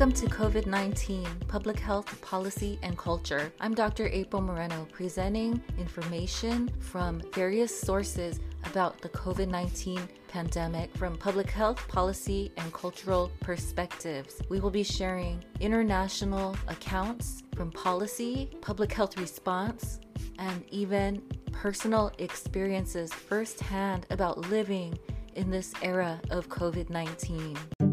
Welcome to COVID 19 Public Health Policy and Culture. I'm Dr. April Moreno, presenting information from various sources about the COVID 19 pandemic from public health policy and cultural perspectives. We will be sharing international accounts from policy, public health response, and even personal experiences firsthand about living in this era of COVID 19.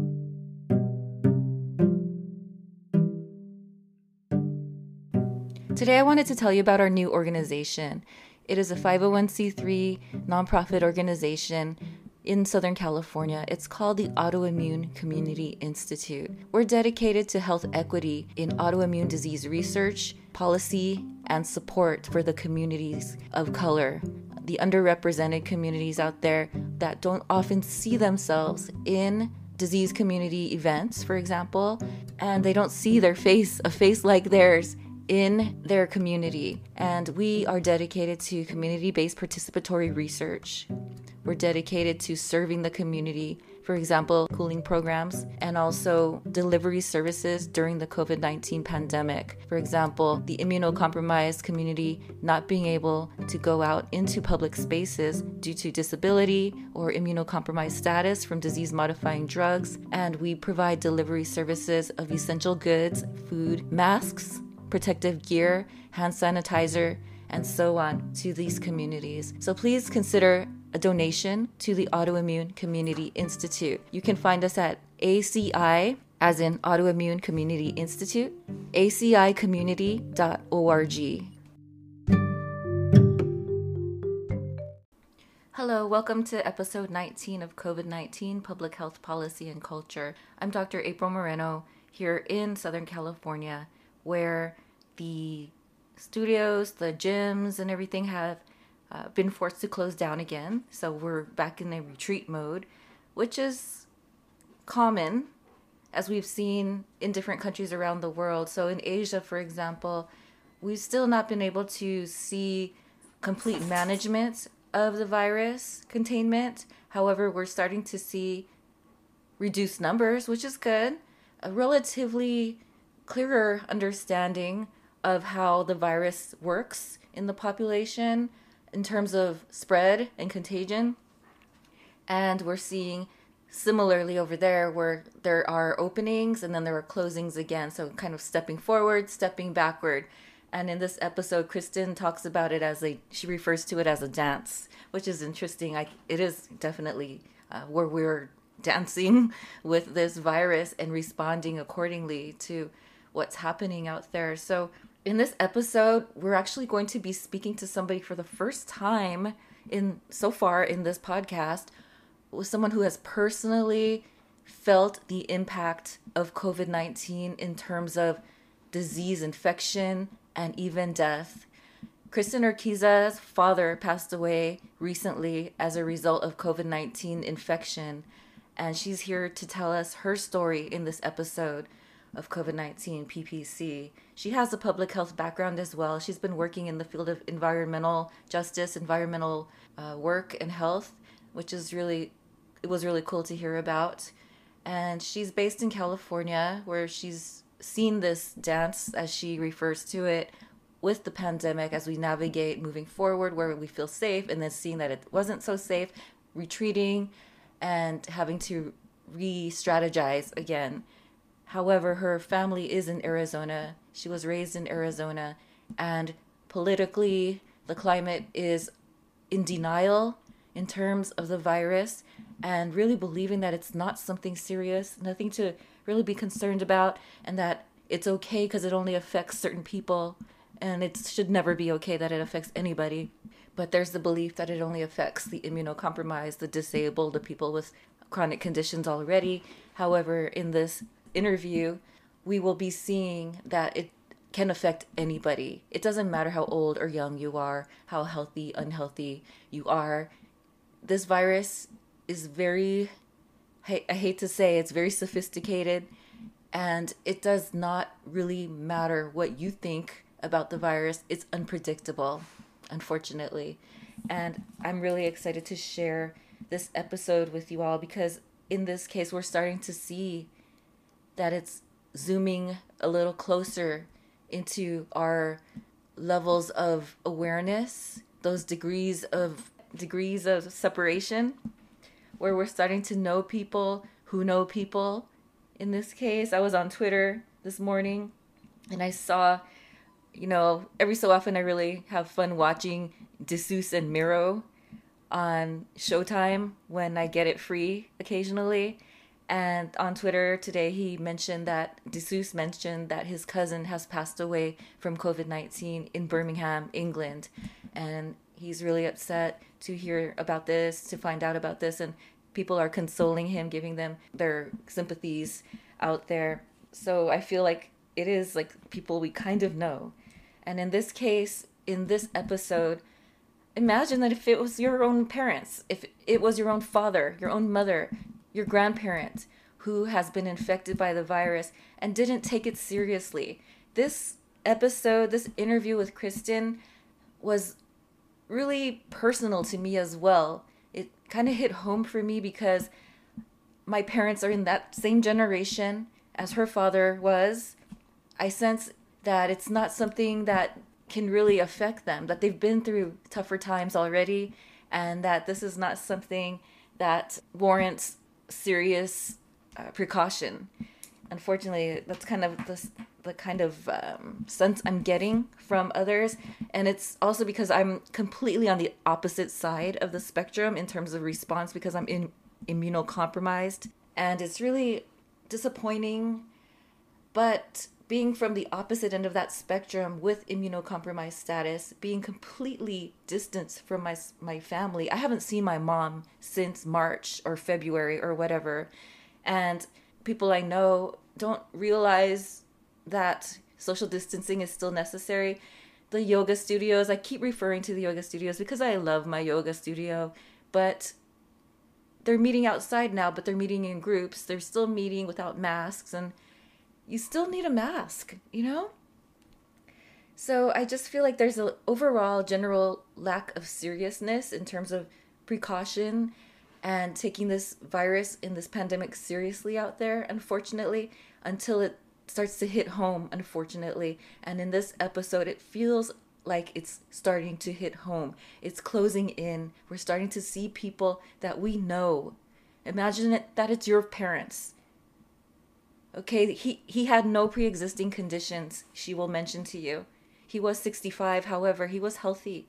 Today, I wanted to tell you about our new organization. It is a 501c3 nonprofit organization in Southern California. It's called the Autoimmune Community Institute. We're dedicated to health equity in autoimmune disease research, policy, and support for the communities of color, the underrepresented communities out there that don't often see themselves in disease community events, for example, and they don't see their face, a face like theirs in their community. And we are dedicated to community based participatory research. We're dedicated to serving the community, for example, cooling programs, and also delivery services during the COVID 19 pandemic. For example, the immunocompromised community not being able to go out into public spaces due to disability or immunocompromised status from disease modifying drugs. And we provide delivery services of essential goods, food, masks, protective gear, hand sanitizer, and so on to these communities. So please consider a donation to the Autoimmune Community Institute. You can find us at ACI, as in Autoimmune Community Institute, acicommunity.org. Hello, welcome to episode 19 of COVID 19 Public Health Policy and Culture. I'm Dr. April Moreno here in Southern California where the studios, the gyms, and everything have uh, been forced to close down again. So we're back in a retreat mode, which is common as we've seen in different countries around the world. So in Asia, for example, we've still not been able to see complete management of the virus containment. However, we're starting to see reduced numbers, which is good. A relatively clearer understanding of how the virus works in the population in terms of spread and contagion. And we're seeing similarly over there where there are openings and then there are closings again. So kind of stepping forward, stepping backward. And in this episode, Kristen talks about it as a, she refers to it as a dance, which is interesting. I, it is definitely uh, where we're dancing with this virus and responding accordingly to what's happening out there. So, in this episode, we're actually going to be speaking to somebody for the first time in so far in this podcast with someone who has personally felt the impact of COVID 19 in terms of disease, infection, and even death. Kristen Urquiza's father passed away recently as a result of COVID 19 infection, and she's here to tell us her story in this episode of COVID 19 PPC. She has a public health background as well. She's been working in the field of environmental justice, environmental uh, work, and health, which is really, it was really cool to hear about. And she's based in California, where she's seen this dance, as she refers to it, with the pandemic as we navigate moving forward, where we feel safe, and then seeing that it wasn't so safe, retreating, and having to re strategize again However, her family is in Arizona. She was raised in Arizona, and politically, the climate is in denial in terms of the virus and really believing that it's not something serious, nothing to really be concerned about, and that it's okay because it only affects certain people, and it should never be okay that it affects anybody. But there's the belief that it only affects the immunocompromised, the disabled, the people with chronic conditions already. However, in this interview, we will be seeing that it can affect anybody. It doesn't matter how old or young you are, how healthy, unhealthy you are. This virus is very, I hate to say, it's very sophisticated, and it does not really matter what you think about the virus. It's unpredictable, unfortunately. And I'm really excited to share this episode with you all because in this case, we're starting to see that it's zooming a little closer into our levels of awareness, those degrees of degrees of separation where we're starting to know people who know people. In this case, I was on Twitter this morning and I saw, you know, every so often I really have fun watching Desus and Mero on Showtime when I get it free occasionally. And on Twitter today, he mentioned that Desus mentioned that his cousin has passed away from COVID 19 in Birmingham, England. And he's really upset to hear about this, to find out about this. And people are consoling him, giving them their sympathies out there. So I feel like it is like people we kind of know. And in this case, in this episode, imagine that if it was your own parents, if it was your own father, your own mother, your grandparent who has been infected by the virus and didn't take it seriously. This episode, this interview with Kristen was really personal to me as well. It kind of hit home for me because my parents are in that same generation as her father was. I sense that it's not something that can really affect them, that they've been through tougher times already, and that this is not something that warrants serious uh, precaution. Unfortunately, that's kind of the, the kind of um, sense I'm getting from others. And it's also because I'm completely on the opposite side of the spectrum in terms of response because I'm in, immunocompromised. And it's really disappointing. But being from the opposite end of that spectrum with immunocompromised status, being completely distanced from my my family. I haven't seen my mom since March or February or whatever. And people I know don't realize that social distancing is still necessary. The yoga studios, I keep referring to the yoga studios because I love my yoga studio, but they're meeting outside now, but they're meeting in groups. They're still meeting without masks and you still need a mask, you know? So I just feel like there's an overall general lack of seriousness in terms of precaution and taking this virus in this pandemic seriously out there, unfortunately, until it starts to hit home, unfortunately. And in this episode, it feels like it's starting to hit home. It's closing in. We're starting to see people that we know. Imagine it that it's your parents Okay, he, he had no pre existing conditions, she will mention to you. He was 65, however, he was healthy.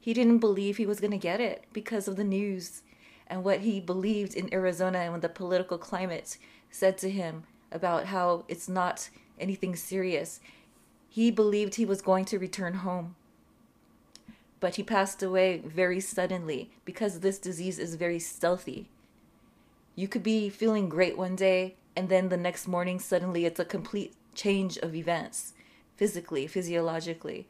He didn't believe he was going to get it because of the news and what he believed in Arizona and what the political climate said to him about how it's not anything serious. He believed he was going to return home. But he passed away very suddenly because this disease is very stealthy. You could be feeling great one day and then the next morning suddenly it's a complete change of events physically physiologically.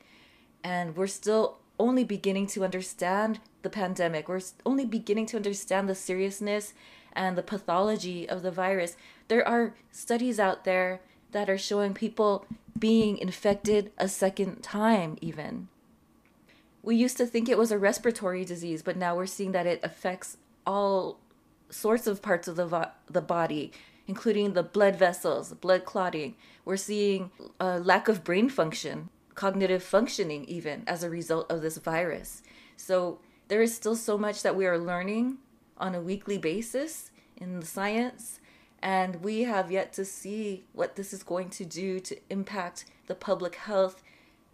And we're still only beginning to understand the pandemic. We're only beginning to understand the seriousness and the pathology of the virus. There are studies out there that are showing people being infected a second time even. We used to think it was a respiratory disease but now we're seeing that it affects all sorts of parts of the vo- the body including the blood vessels, blood clotting. We're seeing a lack of brain function, cognitive functioning, even as a result of this virus. So there is still so much that we are learning on a weekly basis in the science, and we have yet to see what this is going to do to impact the public health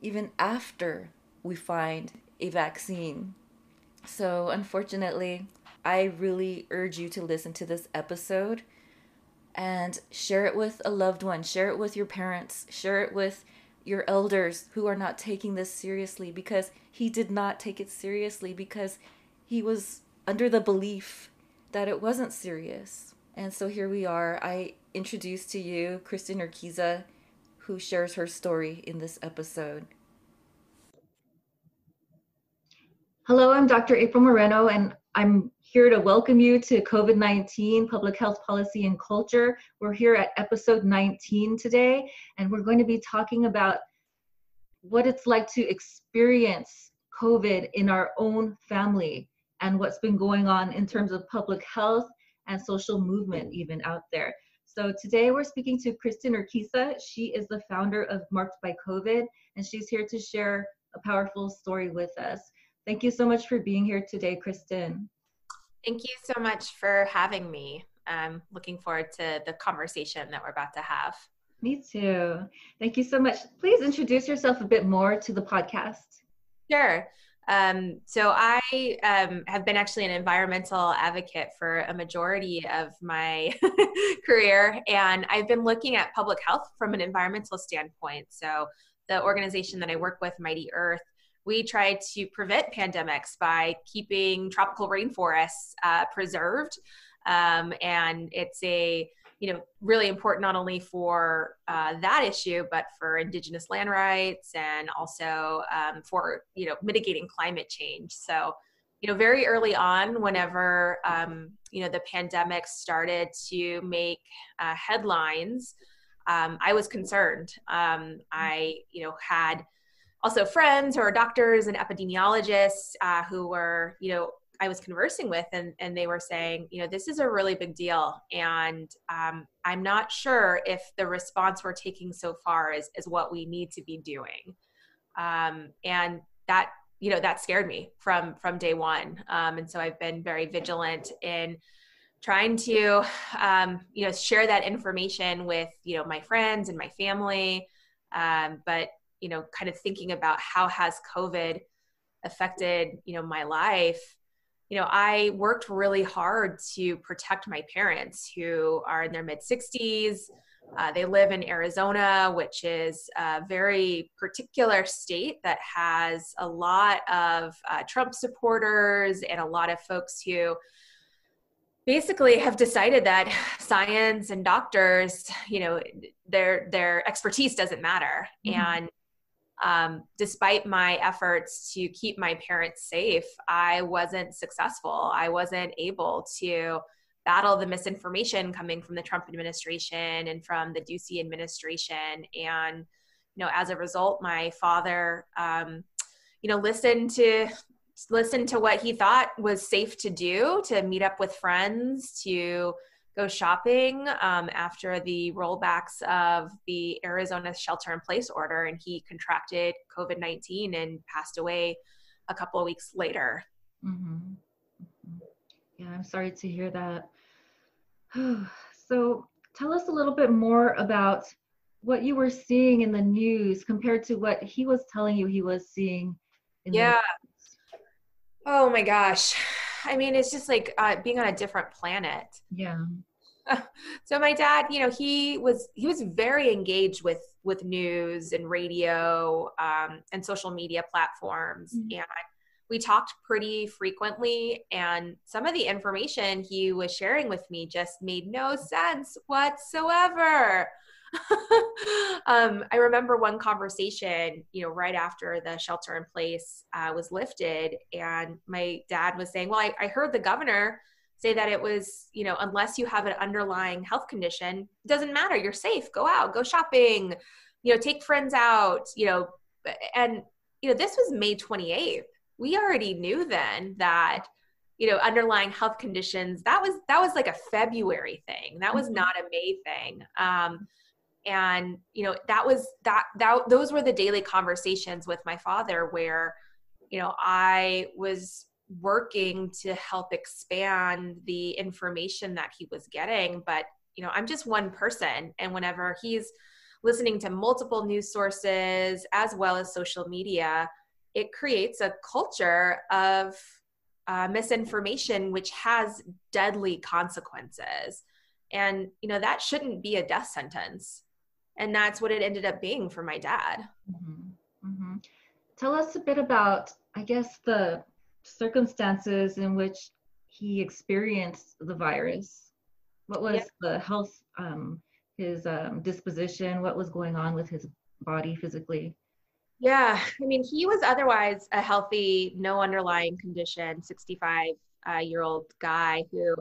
even after we find a vaccine. So, unfortunately, I really urge you to listen to this episode and share it with a loved one, share it with your parents, share it with your elders who are not taking this seriously because he did not take it seriously because he was under the belief that it wasn't serious. And so here we are. I introduce to you Kristen Urquiza, who shares her story in this episode. Hello, I'm Dr. April Moreno, and I'm here to welcome you to COVID 19 Public Health Policy and Culture. We're here at episode 19 today, and we're going to be talking about what it's like to experience COVID in our own family and what's been going on in terms of public health and social movement, even out there. So today we're speaking to Kristen Urquiza. She is the founder of Marked by COVID, and she's here to share a powerful story with us. Thank you so much for being here today, Kristen. Thank you so much for having me. I'm looking forward to the conversation that we're about to have. Me too. Thank you so much. Please introduce yourself a bit more to the podcast. Sure. Um, so I um, have been actually an environmental advocate for a majority of my career, and I've been looking at public health from an environmental standpoint. So the organization that I work with, Mighty Earth, we try to prevent pandemics by keeping tropical rainforests uh, preserved, um, and it's a you know really important not only for uh, that issue but for indigenous land rights and also um, for you know mitigating climate change. So you know very early on whenever um, you know the pandemic started to make uh, headlines um, i was concerned. Um, i you know had also friends who are doctors and epidemiologists uh, who were you know I was conversing with, and and they were saying, you know, this is a really big deal, and um, I'm not sure if the response we're taking so far is is what we need to be doing, um, and that you know that scared me from from day one, um, and so I've been very vigilant in trying to um, you know share that information with you know my friends and my family, um, but you know, kind of thinking about how has COVID affected you know my life you know, I worked really hard to protect my parents who are in their mid 60s. Uh, they live in Arizona, which is a very particular state that has a lot of uh, Trump supporters and a lot of folks who basically have decided that science and doctors, you know, their their expertise doesn't matter, mm-hmm. and um, despite my efforts to keep my parents safe, I wasn't successful. I wasn't able to battle the misinformation coming from the Trump administration and from the Ducey administration. And, you know, as a result, my father, um, you know, listened to listened to what he thought was safe to do to meet up with friends to go shopping um, after the rollbacks of the Arizona shelter in place order, and he contracted COVID 19 and passed away a couple of weeks later. Mm-hmm. Mm-hmm. Yeah, I'm sorry to hear that. so, tell us a little bit more about what you were seeing in the news compared to what he was telling you he was seeing. yeah. Oh my gosh. I mean, it's just like uh, being on a different planet. Yeah. so my dad, you know, he was he was very engaged with with news and radio um, and social media platforms, mm-hmm. and we talked pretty frequently. And some of the information he was sharing with me just made no sense whatsoever. um, I remember one conversation, you know, right after the shelter in place uh, was lifted, and my dad was saying, "Well, I, I heard the governor." say that it was, you know, unless you have an underlying health condition, it doesn't matter. You're safe. Go out, go shopping, you know, take friends out, you know, and you know, this was May 28th. We already knew then that you know underlying health conditions that was that was like a february thing that was mm-hmm. not a may thing um, and you know that was that that those were the daily conversations with my father where you know i was working to help expand the information that he was getting. But you know i'm just one person. And whenever he's listening to multiple news sources as well as social media it creates a culture of uh, misinformation which has deadly consequences. And you know that shouldn't be a death sentence and that's what it ended up being for my dad mm-hmm. Mm-hmm. tell us a bit about i guess the circumstances in which he experienced the virus? What was yeah. the health, um, his um, disposition? What was going on with his body physically? Yeah, I mean, he was otherwise a healthy, no underlying condition, 65 uh, year old guy who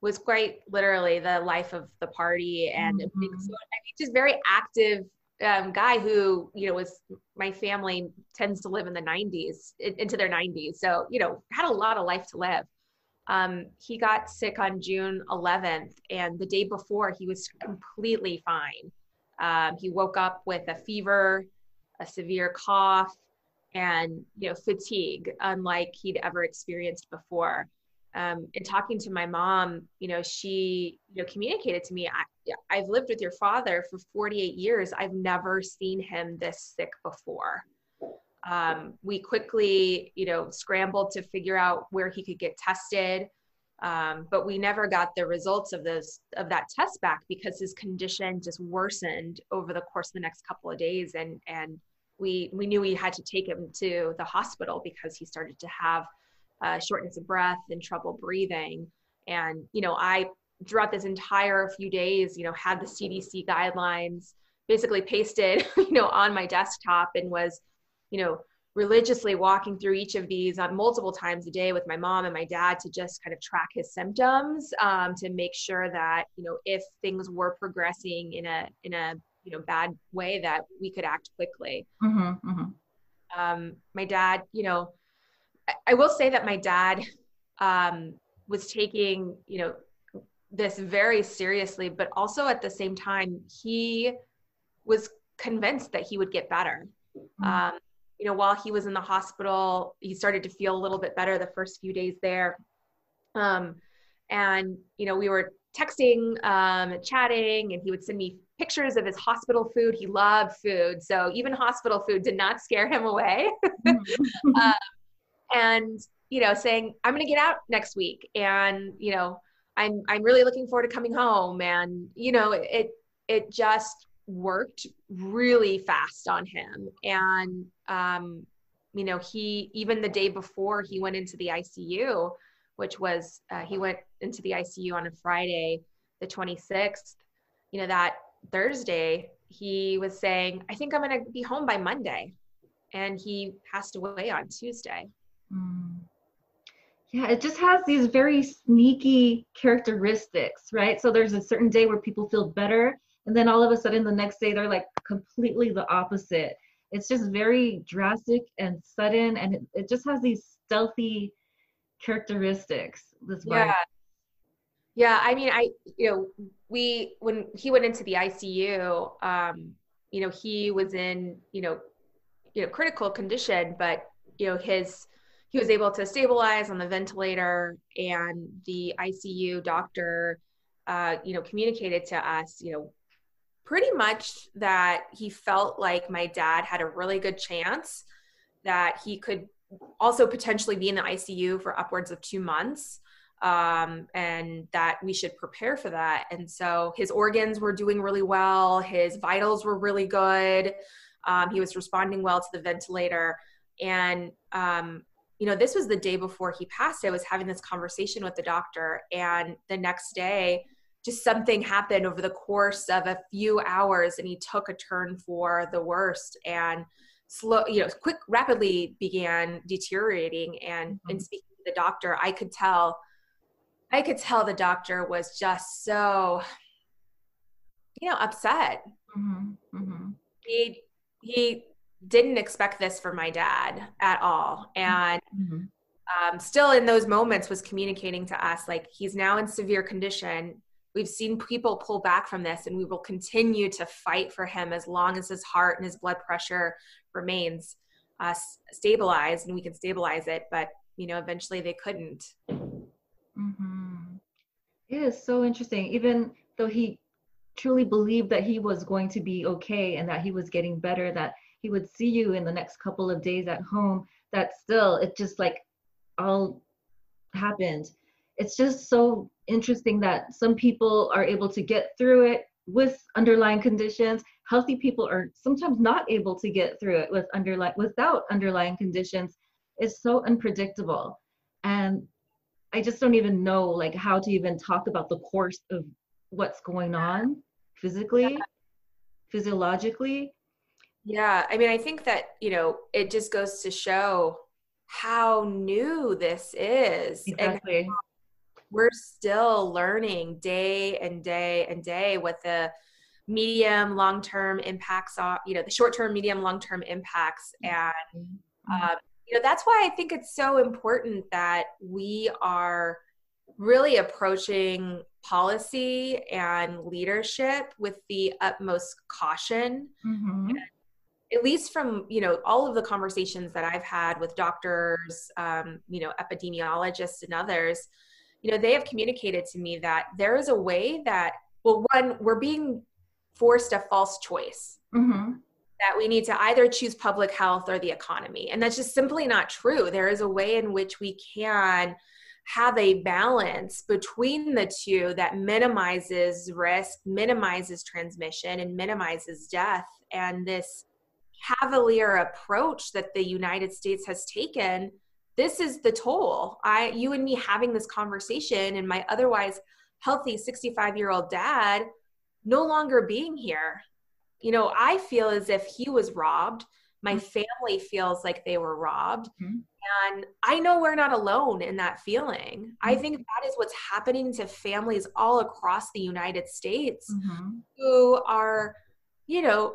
was quite literally the life of the party and mm-hmm. so, I mean, just very active um, guy who you know was my family tends to live in the 90s into their 90s so you know had a lot of life to live Um, he got sick on June 11th, and the day before, he was completely fine. Um, he woke up with a fever, a severe cough, and you know fatigue, unlike he'd ever experienced before. Um, and talking to my mom, you know, she you know communicated to me, I, I've lived with your father for 48 years. I've never seen him this sick before. Um, we quickly, you know, scrambled to figure out where he could get tested, um, but we never got the results of those of that test back because his condition just worsened over the course of the next couple of days, and and we we knew we had to take him to the hospital because he started to have uh, shortness of breath and trouble breathing, and you know, I throughout this entire few days, you know, had the CDC guidelines basically pasted, you know, on my desktop and was you know, religiously walking through each of these uh, multiple times a day with my mom and my dad to just kind of track his symptoms um, to make sure that you know if things were progressing in a in a you know bad way that we could act quickly mm-hmm, mm-hmm. Um, my dad you know I, will say that my dad um, was taking you know this very seriously but also at the same time he was convinced that he would get better mm-hmm. um, you know, while he was in the hospital, he started to feel a little bit better the first few days there. Um, and, you know, we were texting, um, chatting, and he would send me pictures of his hospital food. He loved food. So even hospital food did not scare him away. Mm-hmm. And, you know, saying, I'm going to get out next week. And, you know, I'm, I'm really looking forward to coming home. And, you know, it, it just worked really fast on him. And, um, you know, he, even the day before he went into the ICU, which was, uh, he went into the ICU on a Friday, the 26th, you know, that Thursday, he was saying, I think I'm going to be home by Monday. And he passed away on Tuesday. Mm. Yeah, it just has these very sneaky characteristics, right? So there's a certain day where people feel better and then all of a sudden the next day they're like completely the opposite it's just very drastic and sudden and it, it just has these stealthy characteristics this yeah yeah i mean i you know we when he went into the icu um you know he was in you know you know critical condition but you know his he was able to stabilize on the ventilator and the icu doctor uh, you know communicated to us you know pretty much that he felt like my dad had a really good chance that he could also potentially be in the ICU for upwards of two months. Um, and that we should prepare for that. And so his organs were doing really well, his vitals were really good. Um, he was responding well to the ventilator. And, um, you know, this was the day before he passed. I was having this conversation with the doctor, and the next day, just something happened over the course of a few hours and he took a turn for the worst and slow you know quick rapidly began deteriorating and mm-hmm. in speaking to the doctor i could tell i could tell the doctor was just so you know upset mm-hmm. Mm-hmm. he he didn't expect this for my dad at all and mm-hmm. um, still in those moments was communicating to us like he's now in severe condition We've seen people pull back from this, and we will continue to fight for him as long as his heart and his blood pressure remains uh, stabilized, and we can stabilize it. But you know, eventually they couldn't. Mm-hmm. It is so interesting. Even though he truly believed that he was going to be okay and that he was getting better, that he would see you in the next couple of days at home, that still it just like all happened. It's just so interesting that some people are able to get through it with underlying conditions. Healthy people are sometimes not able to get through it with underlying without underlying conditions. It's so unpredictable. And i just don't even know like how to even talk about the course of what's going on physically physiologically yeah i mean i think that you know it just goes to show how new this is exactly. and we're still learning day and day and day what the medium long term impacts are you know the short term medium long term impacts and uh, you know that's why i think it's so important that we are really approaching policy and leadership with the utmost caution. Mm-hmm. At least from you know all of the conversations that I've had with doctors, um, you know, epidemiologists and others, you know, they have communicated to me that there is a way that well, one, we're being forced a false choice. Mm-hmm that we need to either choose public health or the economy. And that's just simply not true. There is a way in which we can have a balance between the two that minimizes risk, minimizes transmission, and minimizes death. And this cavalier approach that the United States has taken, this is the toll. I you and me having this conversation and my otherwise healthy 65 year old dad no longer being here you know, I feel as if he was robbed. My mm-hmm. family feels like they were robbed. Mm-hmm. And I know we're not alone in that feeling. Mm-hmm. I think that is what's happening to families all across the United States mm-hmm. who are, you know,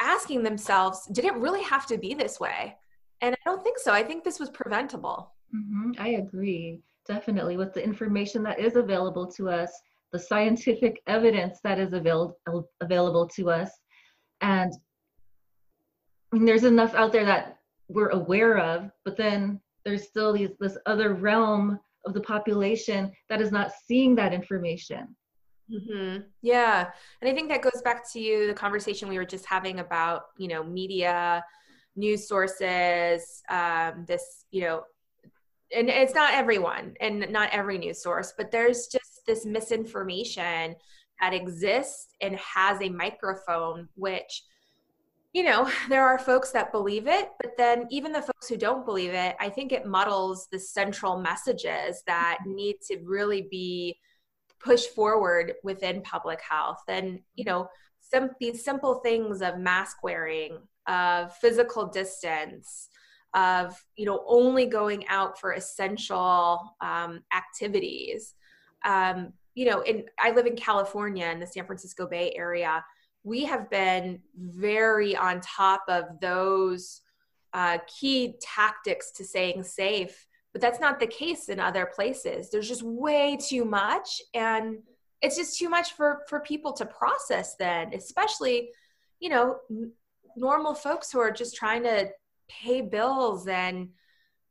asking themselves, did it really have to be this way? And I don't think so. I think this was preventable. Mm-hmm. I agree, definitely, with the information that is available to us the scientific evidence that is avail- available to us. And there's enough out there that we're aware of, but then there's still these, this other realm of the population that is not seeing that information. Mm-hmm. Yeah. And I think that goes back to the conversation we were just having about, you know, media, news sources, um, this, you know, and it's not everyone and not every news source, but there's just this misinformation that exists and has a microphone, which, you know, there are folks that believe it, but then even the folks who don't believe it, I think it muddles the central messages that need to really be pushed forward within public health. And, you know, some these simple things of mask wearing, of physical distance, of you know only going out for essential um, activities um, you know, in I live in California in the San Francisco Bay Area. We have been very on top of those uh, key tactics to staying safe, but that's not the case in other places. There's just way too much, and it's just too much for for people to process. Then, especially, you know, n- normal folks who are just trying to pay bills and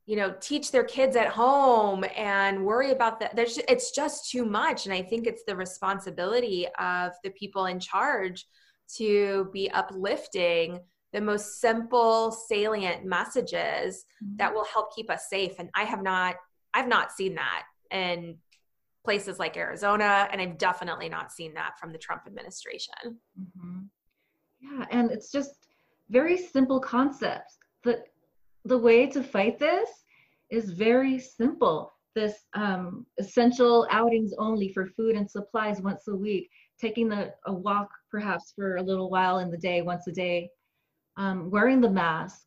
you know teach their kids at home and worry about that there's it's just too much and i think it's the responsibility of the people in charge to be uplifting the most simple salient messages mm-hmm. that will help keep us safe and i have not i've not seen that in places like arizona and i've definitely not seen that from the trump administration mm-hmm. yeah and it's just very simple concepts that the way to fight this is very simple. This um, essential outings only for food and supplies once a week, taking the, a walk perhaps for a little while in the day, once a day, um, wearing the mask.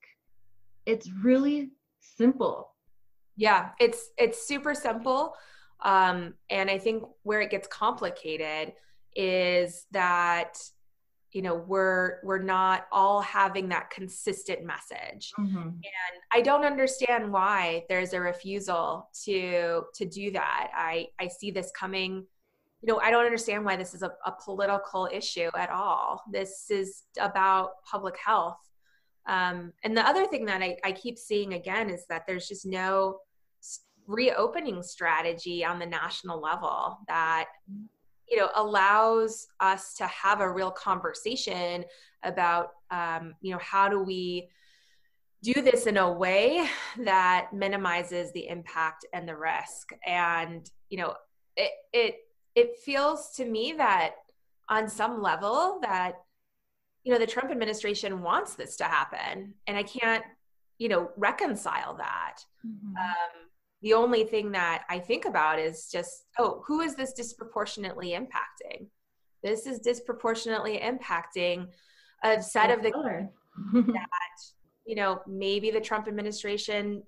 It's really simple. Yeah, it's it's super simple. Um, and I think where it gets complicated is that you know we're we're not all having that consistent message mm-hmm. and i don't understand why there's a refusal to to do that i i see this coming you know i don't understand why this is a, a political issue at all. This is about public health. Um, and the other thing that I, I keep seeing again is that there's just no reopening strategy on the national level that you know allows us to have a real conversation about um, you know how do we do this in a way that minimizes the impact and the risk. And you know it it it feels to me that on some level that you know the trump administration wants this to happen and i can't you know reconcile that mm-hmm. um, the only thing that I think about is just, oh, who is this disproportionately impacting? This is disproportionately impacting a set of the that, you know, maybe the Trump administration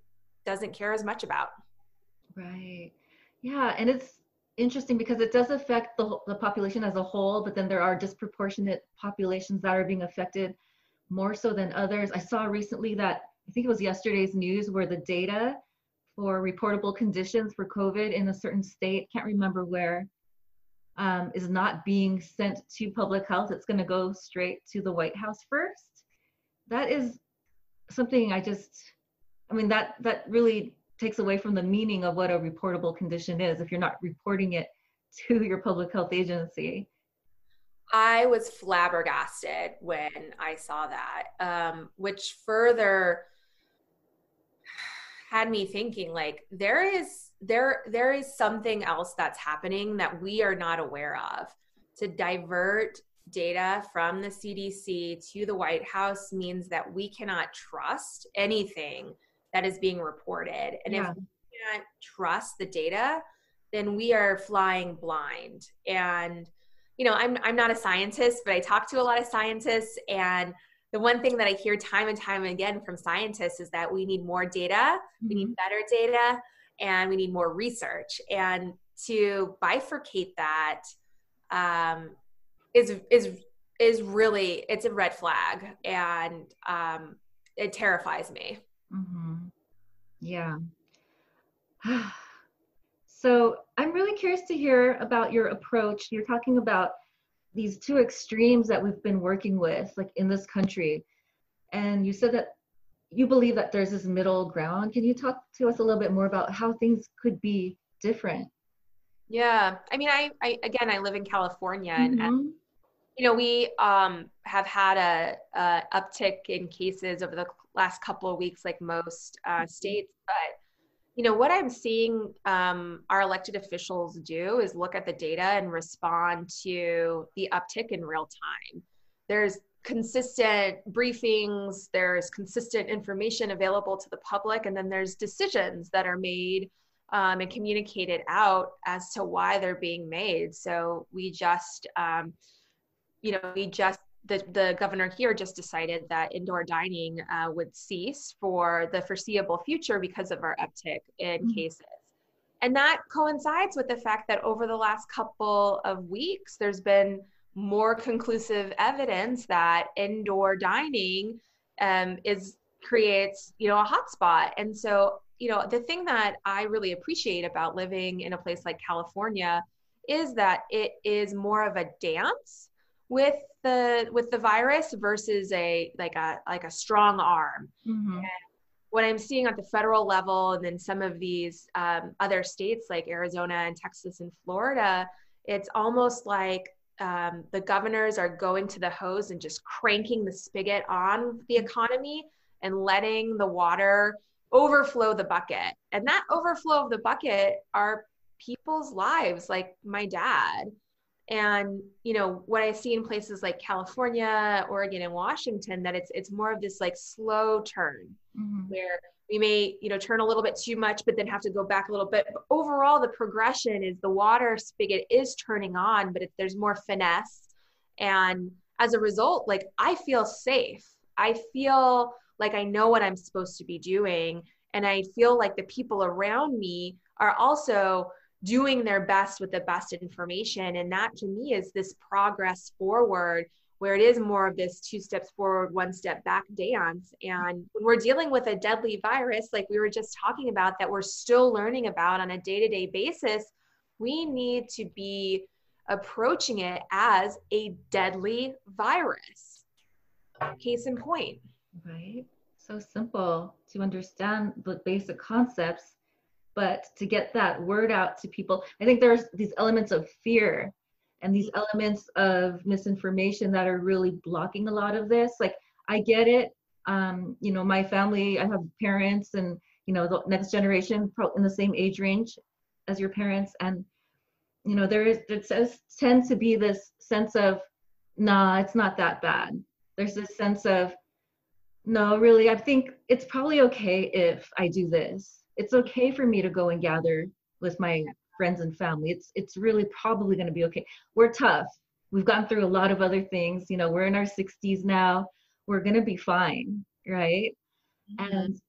doesn't care as much about. Right. Yeah. And it's interesting because it does affect the, the population as a whole, but then there are disproportionate populations that are being affected more so than others. I saw recently that, I think it was yesterday's news, where the data for reportable conditions for COVID in a certain state, can't remember where, um, is not being sent to public health. It's going to go straight to the White House first. That is something I just, I mean, that that really takes away from the meaning of what a reportable condition is if you're not reporting it to your public health agency. I was flabbergasted when I saw that, um, which further had me thinking like there is there there is something else that's happening that we are not aware of to divert data from the CDC to the White House means that we cannot trust anything that is being reported and yeah. if we can't trust the data then we are flying blind and you know I'm I'm not a scientist but I talk to a lot of scientists and the one thing that I hear time and time again from scientists is that we need more data, mm-hmm. we need mm-hmm. better data, and we need more research. And to bifurcate that um, is is is really it's a red flag, and um, it terrifies me. Mm-hmm. Yeah. so I'm really curious to hear about your approach. You're talking about these two extremes that we've been working with like in this country and you said that you believe that there's this middle ground can you talk to us a little bit more about how things could be different yeah i mean i, I again i live in california mm-hmm. and you know we um, have had a, a, uptick in cases over the last couple of weeks like most uh, states but you know what i'm seeing um, our elected officials do is look at the data and respond to the uptick in real time. There's consistent briefings there's consistent information available to the public and then there's decisions that are made um, and communicated out as to why they're being made. So we just um, you know we just the, the governor here just decided that indoor dining uh, would cease for the foreseeable future because of our uptick in mm-hmm. cases. And that coincides with the fact that over the last couple of weeks, there's been more conclusive evidence that indoor dining um, is creates you know a hotspot and so you know the thing that i really appreciate about living in a place like california is that it is more of a dance with the with the virus versus a like a like a strong arm. Mm-hmm. what I'm seeing at the federal level, and then some of these um, other states like Arizona and Texas and Florida, it's almost like um, the governors are going to the hose and just cranking the spigot on the economy and letting the water overflow the bucket. And that overflow of the bucket are people's lives, like my dad and you know what i see in places like california oregon and washington that it's it's more of this like slow turn mm-hmm. where we may you know turn a little bit too much but then have to go back a little bit. But overall the progression is the water spigot is turning on but if there's more finesse. And as a result like i feel safe. I feel like i know what i'm supposed to be doing. And i feel like the people around me are also doing their best with the best information. And that to me is this progress forward where it is more of this two steps forward, one step back dance. And when we're dealing with a deadly virus, like we were just talking about, that we're still learning about on a day to day basis, we need to be approaching it as a deadly virus. Case in point. Right. So simple to understand the basic concepts but to get that word out to people i think there's these elements of fear and these elements of misinformation that are really blocking a lot of this. Like i get it. Um, you know my family i have parents and you know the next generation in the same age range as your parents. And you know there is says tends to be this sense of nah it's not that bad. There's this sense of no really i think it's probably okay if i do this it's okay for me to go and gather with my friends and family. It's it's really probably going to be okay. We're tough. We've gone through a lot of other things. You know, we're in our 60s now. We're going to be fine, right? Mm-hmm. And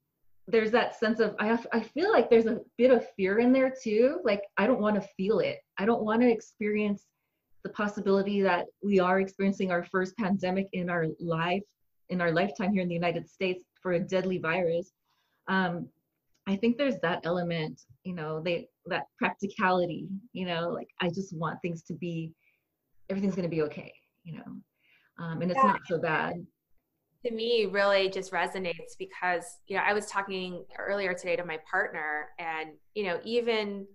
there's that sense of I have, I feel like there's a bit of fear in there too. Like I don't want to feel it. I don't want to experience the possibility that we are experiencing our first pandemic in our life in our lifetime here in the United States for a deadly virus. Um, I think there's that element, you know, they that practicality, you know, like I just want things to be, everything's going to be okay, you know, um, and it's yeah. not so bad. To me, really just resonates because you know I was talking earlier today to my partner, and you know even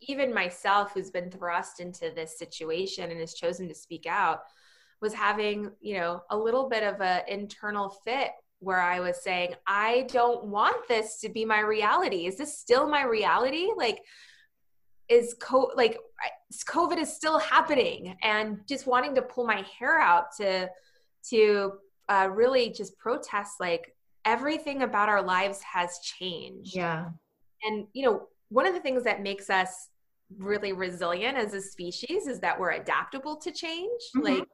even myself, who's been thrust into this situation and has chosen to speak out, was having you know a little bit of an internal fit where I was saying, I don't want this to be my reality. Is this still my reality? Like, is co like COVID is still happening, and just wanting to pull my hair out to to uh, really just protest like everything about our lives has changed. Yeah, and you know one of the things that makes us really resilient as a species is that we're adaptable to change, mm-hmm. like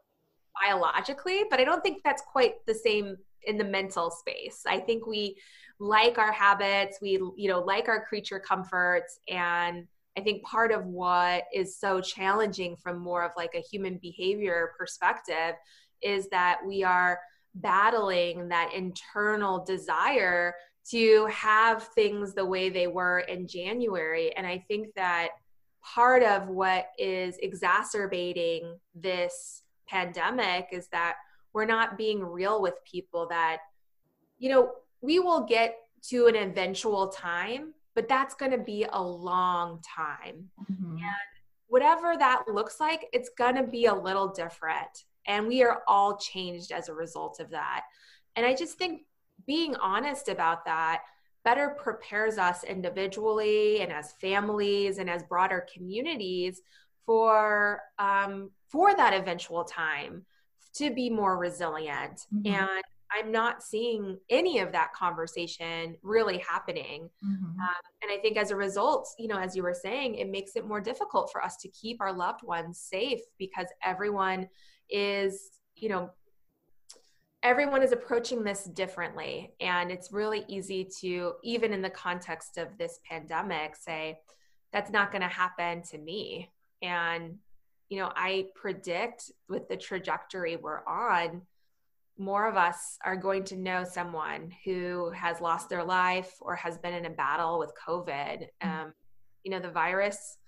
biologically. But I don't think that's quite the same in the mental space. I think we like our habits, we you know like our creature comforts and I think part of what is so challenging from more of like a human behavior perspective is that we are battling that internal desire to have things the way they were in January. And I think that part of what is exacerbating this pandemic is that we're not being real with people that you know we will get to an eventual time but that's going to be a long time. Mm-hmm. and whatever that looks like it's going to be a little different. And we are all changed as a result of that. And i just think being honest about that better prepares us individually and as families and as broader communities for um, for that eventual time to be more resilient. Mm-hmm. And I'm not seeing any of that conversation really happening. Mm-hmm. Um, and I think as a result, you know, as you were saying, it makes it more difficult for us to keep our loved ones safe because everyone is, you know, everyone is approaching this differently. And it's really easy to, even in the context of this pandemic, say, that's not going to happen to me. And you know, I predict with the trajectory we're on, more of us are going to know someone who has lost their life or has been in a battle with COVID. Mm. Um, you know, the virus,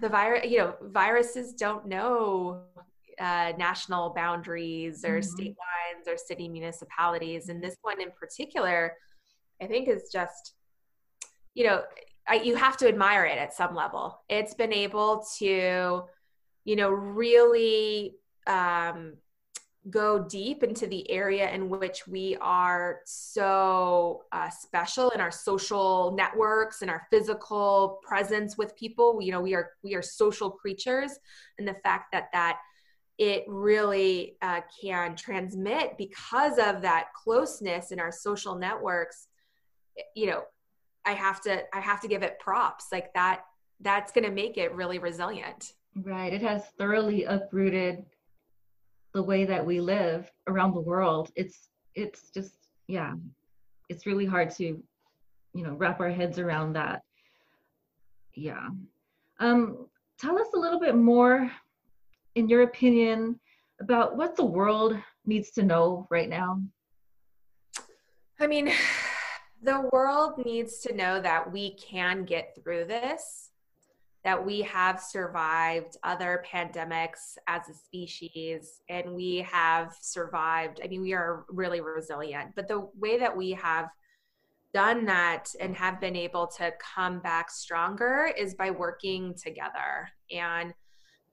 the virus, you know, viruses don't know uh, national boundaries or mm-hmm. state lines or city municipalities. And this one in particular, I think is just, you know, I, you have to admire it at some level. It's been able to, you know, really um, go deep into the area in which we are so uh, special in our social networks and our physical presence with people. You know, we are we are social creatures, and the fact that that it really uh, can transmit because of that closeness in our social networks you know I have to I have to give it props like that that's going to make it really resilient. Right. It has thoroughly uprooted the way that we live around the world. It's it's just yeah. It's really hard to you know wrap our heads around that. Yeah. Um tell us a little bit more in your opinion about what the world needs to know right now. I mean, the world needs to know that we can get through this, that we have survived other pandemics as a species, and we have survived. I mean, we are really resilient. But the way that we have done that and have been able to come back stronger is by working together. And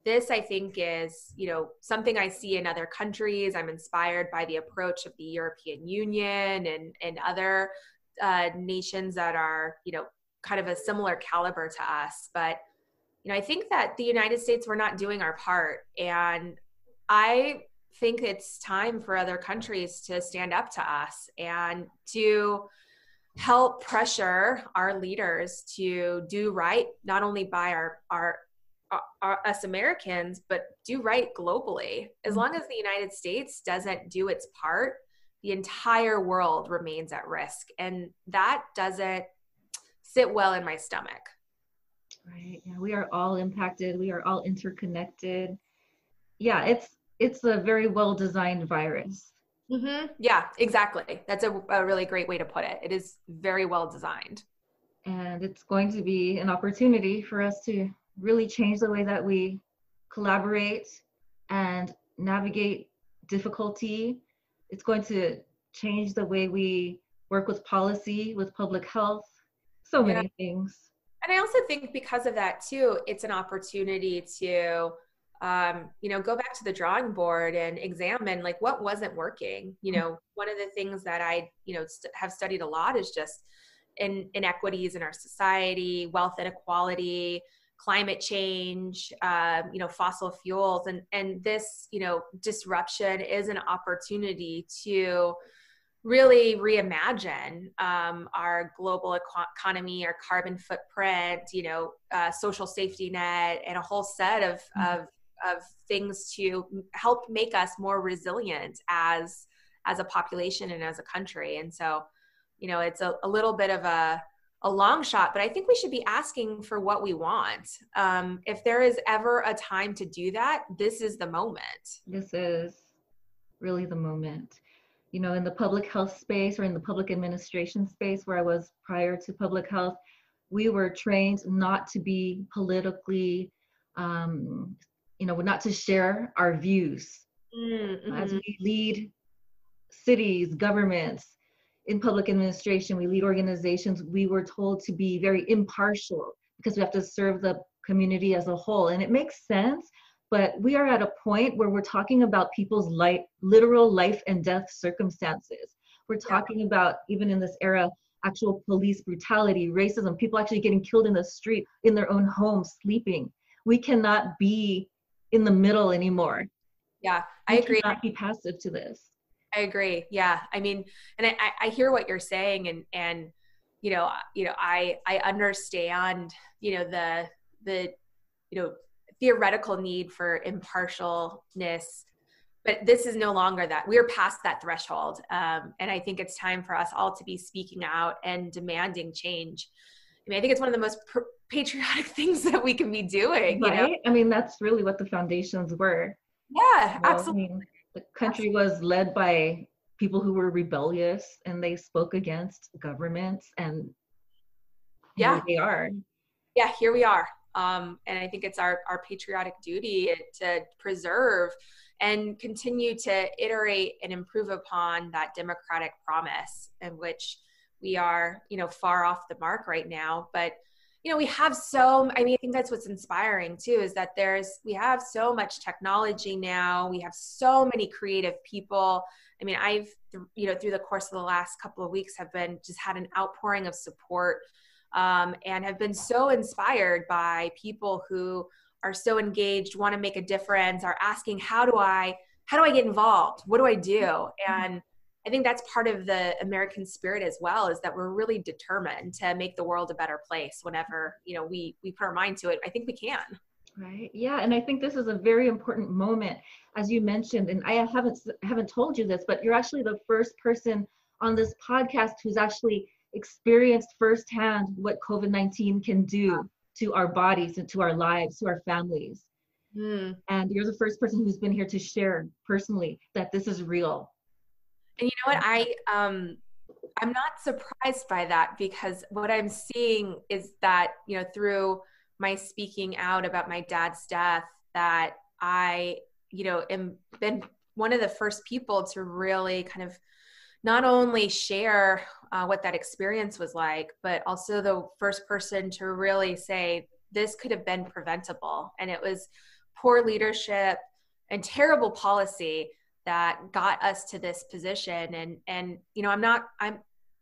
this i think is you know something i see in other countries i'm inspired by the approach of the european union and and other uh, nations that are, you know, kind of a similar caliber to us. But, you know, I think that the United States, we're not doing our part. And I think it's time for other countries to stand up to us and to help pressure our leaders to do right, not only by our, our, our, our, us Americans, but do right globally. As mm-hmm. long as the United States doesn't do its part, the entire world remains at risk. And that doesn't sit well in my stomach. Right. Yeah, we are all impacted. We are all interconnected. Yeah, it's it's a very well designed virus. Mm-hmm. Yeah, exactly. That's a, a really great way to put it. It is very well designed. And it's going to be an opportunity for us to really change the way that we collaborate and navigate difficulty. It's going to change the way we work with policy, with public health, so many yeah. things. And I also think because of that too, it's an opportunity to um, you know, go back to the drawing board and examine like what wasn't working. You know, one of the things that I, you know, st- have studied a lot is just in, inequities in our society, wealth inequality, climate change, um, you know, fossil fuels, and and this, you know, disruption is an opportunity to really reimagine um, our global economy, our carbon footprint, you know, uh, social safety net, and a whole set of, mm-hmm. of of things to help make us more resilient as as a population and as a country and so you know it's a, a little bit of a a long shot but i think we should be asking for what we want. Um, if there is ever a time to do that this is the moment. This is really the moment. You know in the public health space or in the public administration space where i was prior to public health we were trained not to be politically um, you know, not to share our views. Mm-hmm. as we lead cities, governments, in public administration, we lead organizations, we were told to be very impartial because we have to serve the community as a whole. And it makes sense, but we are at a point where we're talking about people's life, literal life and death circumstances. We're talking about, even in this era, actual police brutality, racism, people actually getting killed in the street, in their own homes, sleeping. We cannot be in the middle anymore. Yeah, I we agree. Not be passive to this. I agree. Yeah, I mean, and I, I hear what you're saying, and and you know, you know, I I understand, you know, the the you know theoretical need for impartialness but this is no longer that. We're past that threshold. Um, and i think it's time for us all to be speaking out and demanding change. I mean i think it's one of the most pr- patriotic things that we can be doing right? you know? I mean that's really what the foundations were. Yeah you know, absolutely I mean, the country was led by people who were rebellious and they spoke against governments and yeah. they are. Yeah here we are. Um, and i think it's our our patriotic duty to preserve and continue to iterate and improve upon that democratic promise in which we are you know far off the mark right now. But you know we have so i mean i think that's what's inspiring too is that there's we have so much technology now. We have so many creative people. I mean i've you know through the course of the last couple of weeks have been just had an outpouring of support um, and have been so inspired by people who are so engaged want to make a difference are asking how do i how do i get involved? What do i do? Mm-hmm. and I think that's part of the American spirit as well is that we're really determined to make the world a better place whenever, you know, we we put our mind to it. I think we can. Right. Yeah, and I think this is a very important moment as you mentioned and I haven't haven't told you this, but you're actually the first person on this podcast who's actually experienced firsthand what COVID-19 can do to our bodies and to our lives, to our families. Mm. And you're the first person who's been here to share personally that this is real and you know what? I um I'm not surprised by that because what I'm seeing is that, you know, through my speaking out about my dad's death, that I, you know, am been one of the first people to really kind of not only share uh, what that experience was like, but also the first person to really say this could have been preventable. And it was poor leadership and terrible policy that got us to this position. And and you know i'm not i'm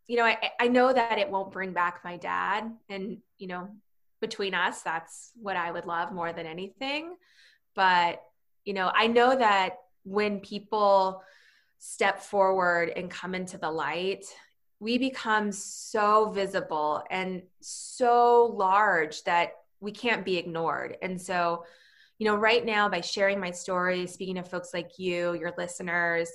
you know i i know that it won't bring back my dad and you know between us that's what i would love more than anything. But you know i know that when people step forward and come into the light we become so visible and so large that we can't be ignored. And so you know, right now by sharing my story, speaking to folks like you, your listeners,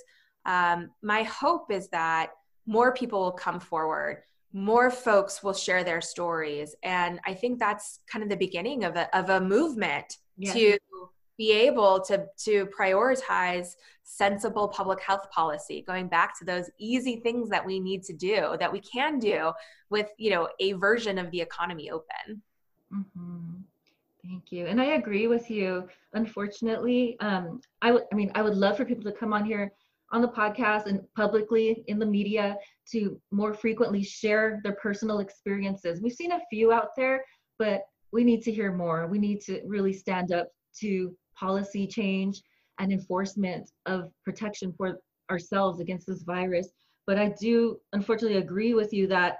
um, my hope is that more people will come forward, more folks will share their stories, and I think that's kind of the beginning of a of a movement yeah. to be able to to prioritize sensible public health policy going back to those easy things that we need to do that we can do with you know a version of the economy open mm-hmm. Thank you. And i agree with you. Unfortunately um, I, w- I mean i would love for people to come on here on the podcast and publicly in the media to more frequently share their personal experiences. We've seen a few out there but we need to hear more. We need to really stand up to policy change and enforcement of protection for ourselves against this virus. But I do unfortunately agree with you that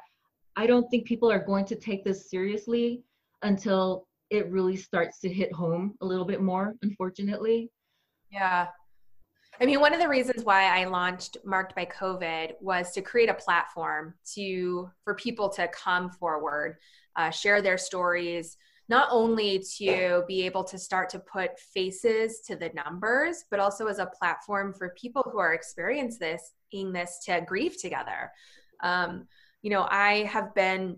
I don't think people are going to take this seriously until it really starts to hit home a little bit more, unfortunately. Yeah. I mean, one of the reasons why I launched Marked by COVID was to create a platform to for people to come forward, uh, share their stories, not only to be able to start to put faces to the numbers, but also as a platform for people who are experiencing this, in this to grieve together. Um, you know, I have been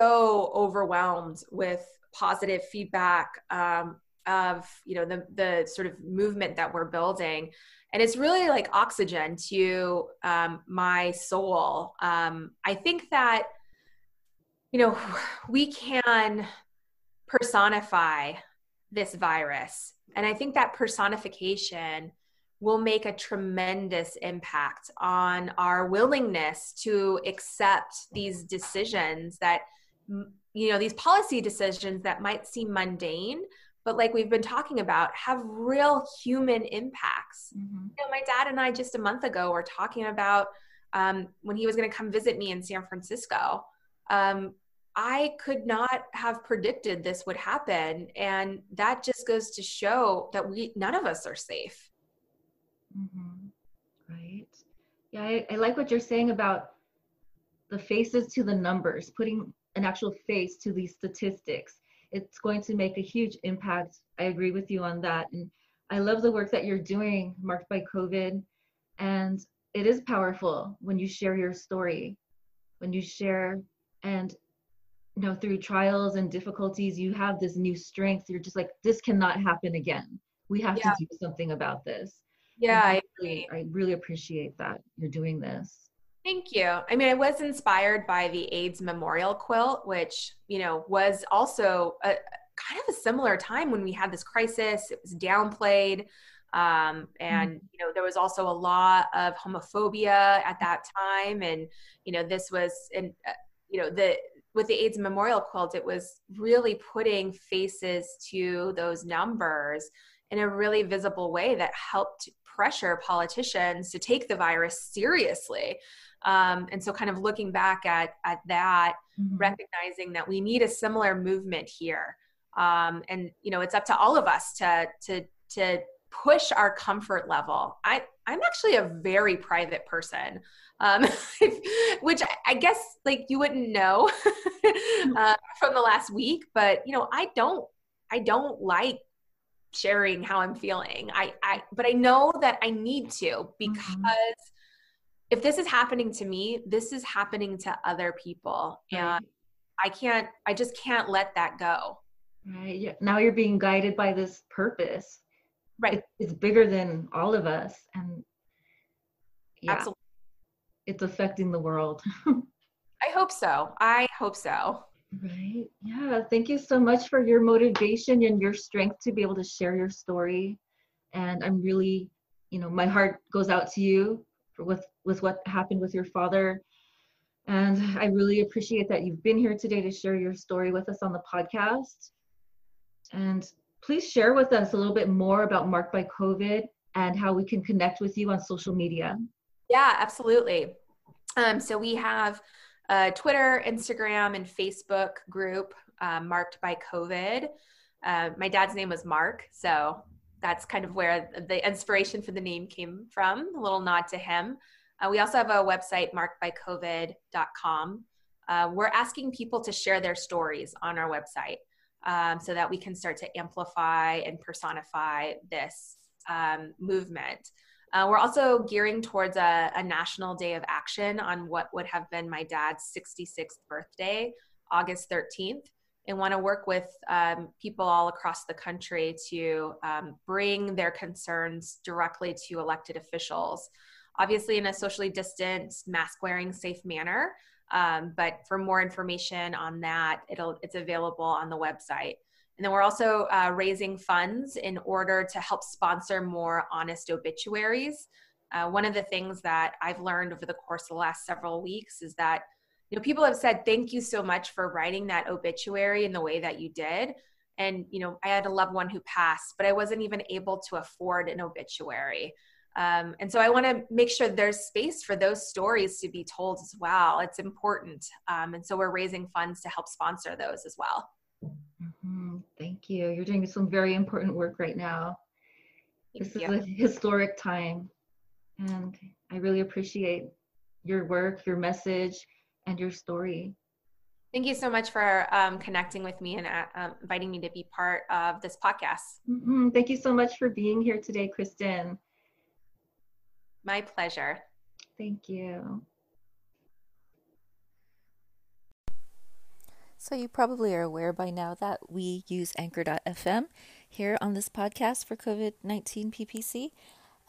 so overwhelmed with positive feedback um, of you know the the sort of movement that we're building and it's really like oxygen to um, my soul um, i think that you know we can personify this virus. And I think that personification will make a tremendous impact on our willingness to accept these decisions that, you know, these policy decisions that might seem mundane, but like we've been talking about, have real human impacts. Mm-hmm. You know, my dad and I just a month ago were talking about um, when he was going to come visit me in San Francisco. Um, I could not have predicted this would happen. And that just goes to show that we, none of us are safe. Mm-hmm. Right. Yeah, I, I like what you're saying about the faces to the numbers, putting an actual face to these statistics. It's going to make a huge impact. I agree with you on that. And I love the work that you're doing, marked by COVID. And it is powerful when you share your story, when you share and you know through trials and difficulties you have this new strength you're just like this cannot happen again we have yeah. to do something about this yeah I really, I really appreciate that you're doing this Thank you. I mean, I was inspired by the AIDS memorial quilt, which, you know, was also a kind of a similar time when we had this crisis. It was downplayed. Um, and, mm-hmm. you know, there was also a lot of homophobia at that time. And, you know, this was, and, uh, you know, the, with the AIDS memorial quilt, it was really putting faces to those numbers in a really visible way that helped pressure politicians to take the virus seriously. Um, and so, kind of looking back at at that, mm-hmm. recognizing that we need a similar movement here, um, and you know, it's up to all of us to to to push our comfort level. I I'm actually a very private person um, which I guess like you wouldn't know uh, from the last week. But you know, I don't, I don't like sharing how I'm feeling. I, I, but I know that I need to mm-hmm. because mm-hmm. If this is happening to me, this is happening to other people, right. and I can't, I just can't let that go. Right. Now you're being guided by this purpose. Right. It's bigger than all of us, and yeah. Absolutely it's affecting the world. I hope so. I hope so. Right. Yeah. Thank you so much for your motivation and your strength to be able to share your story. And I'm really, you know, my heart goes out to you with with what happened with your father. And I really appreciate that you've been here today to share your story with us on the podcast. And please share with us a little bit more about Marked by COVID and how we can connect with you on social media. Yeah, absolutely. Um, so we have a Twitter, Instagram, and Facebook group uh, marked by COVID. Uh, my dad's name was Mark, so that's kind of where the inspiration for the name came from, a little nod to him. Uh, we also have a website, markedbycovid.com. Uh, we're asking people to share their stories on our website um, so that we can start to amplify and personify this um, movement. Uh, we're also gearing towards a, a, national day of action on what would have been my dad's 66th birthday, August 13th. And want to work with um, people all across the country to um, bring their concerns directly to elected officials. Obviously, in a socially distant, mask wearing, safe manner. Um, but for more information on that, it'll, it's available on the website. And then we're also uh, raising funds in order to help sponsor more honest obituaries. Uh, one of the things that I've learned over the course of the last several weeks is that you know people have said thank you so much for writing that obituary in the way that you did. And you know i had a loved one who passed but i wasn't even able to afford an obituary. Um, and so i want to make sure there's space for those stories to be told as well. It's important. Um, and so we're raising funds to help sponsor those as well. Mm-hmm. thank you. You're doing some very important work right now. Thank this you. is a historic time. And i really appreciate your work your message and your story. Thank you so much for um, connecting with me and uh, um, inviting me to be part of this podcast. Mm-hmm. Thank you so much for being here today, Kristin. My pleasure. Thank you. So, you probably are aware by now that we use Anchor.fm here on this podcast for COVID 19 PPC.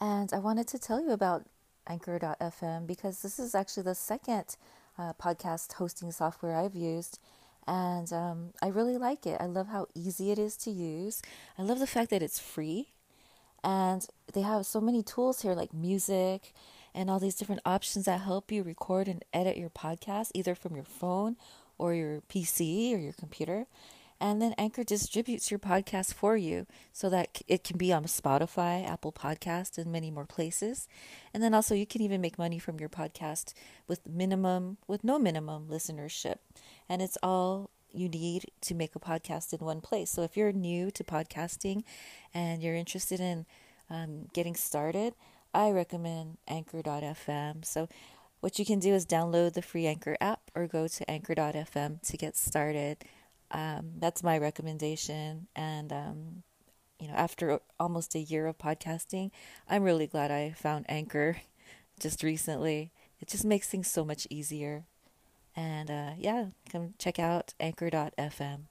And I wanted to tell you about Anchor.fm because this is actually the second uh, podcast hosting software I've used. And um, I really like it. I love how easy it is to use. I love the fact that it's free. And they have so many tools here, like music and all these different options that help you record and edit your podcast, either from your phone or your PC or your computer. And then Anchor distributes your podcast for you so that it can be on Spotify, Apple Podcast, and many more places. And then also you can even make money from your podcast with minimum with no minimum listenership. And it's all you need to make a podcast in one place. So if you're new to podcasting and you're interested in um, getting started, I recommend Anchor.fm. So what you can do is download the free Anchor app or go to Anchor.fm to get started um, that's my recommendation. And, um, you know, after almost a year of podcasting, I'm really glad I found Anchor just recently. It just makes things so much easier. And uh, yeah, come check out anchor.fm.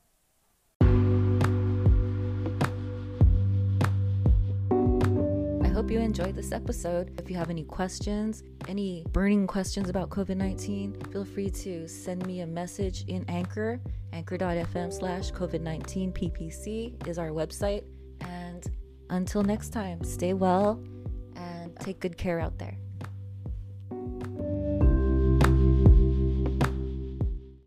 hope you enjoyed this episode. If you have any questions, any burning questions about COVID 19, feel free to send me a message in Anchor. Anchor.fm slash COVID 19 PPC is our website. And until next time, stay well and take good care out there.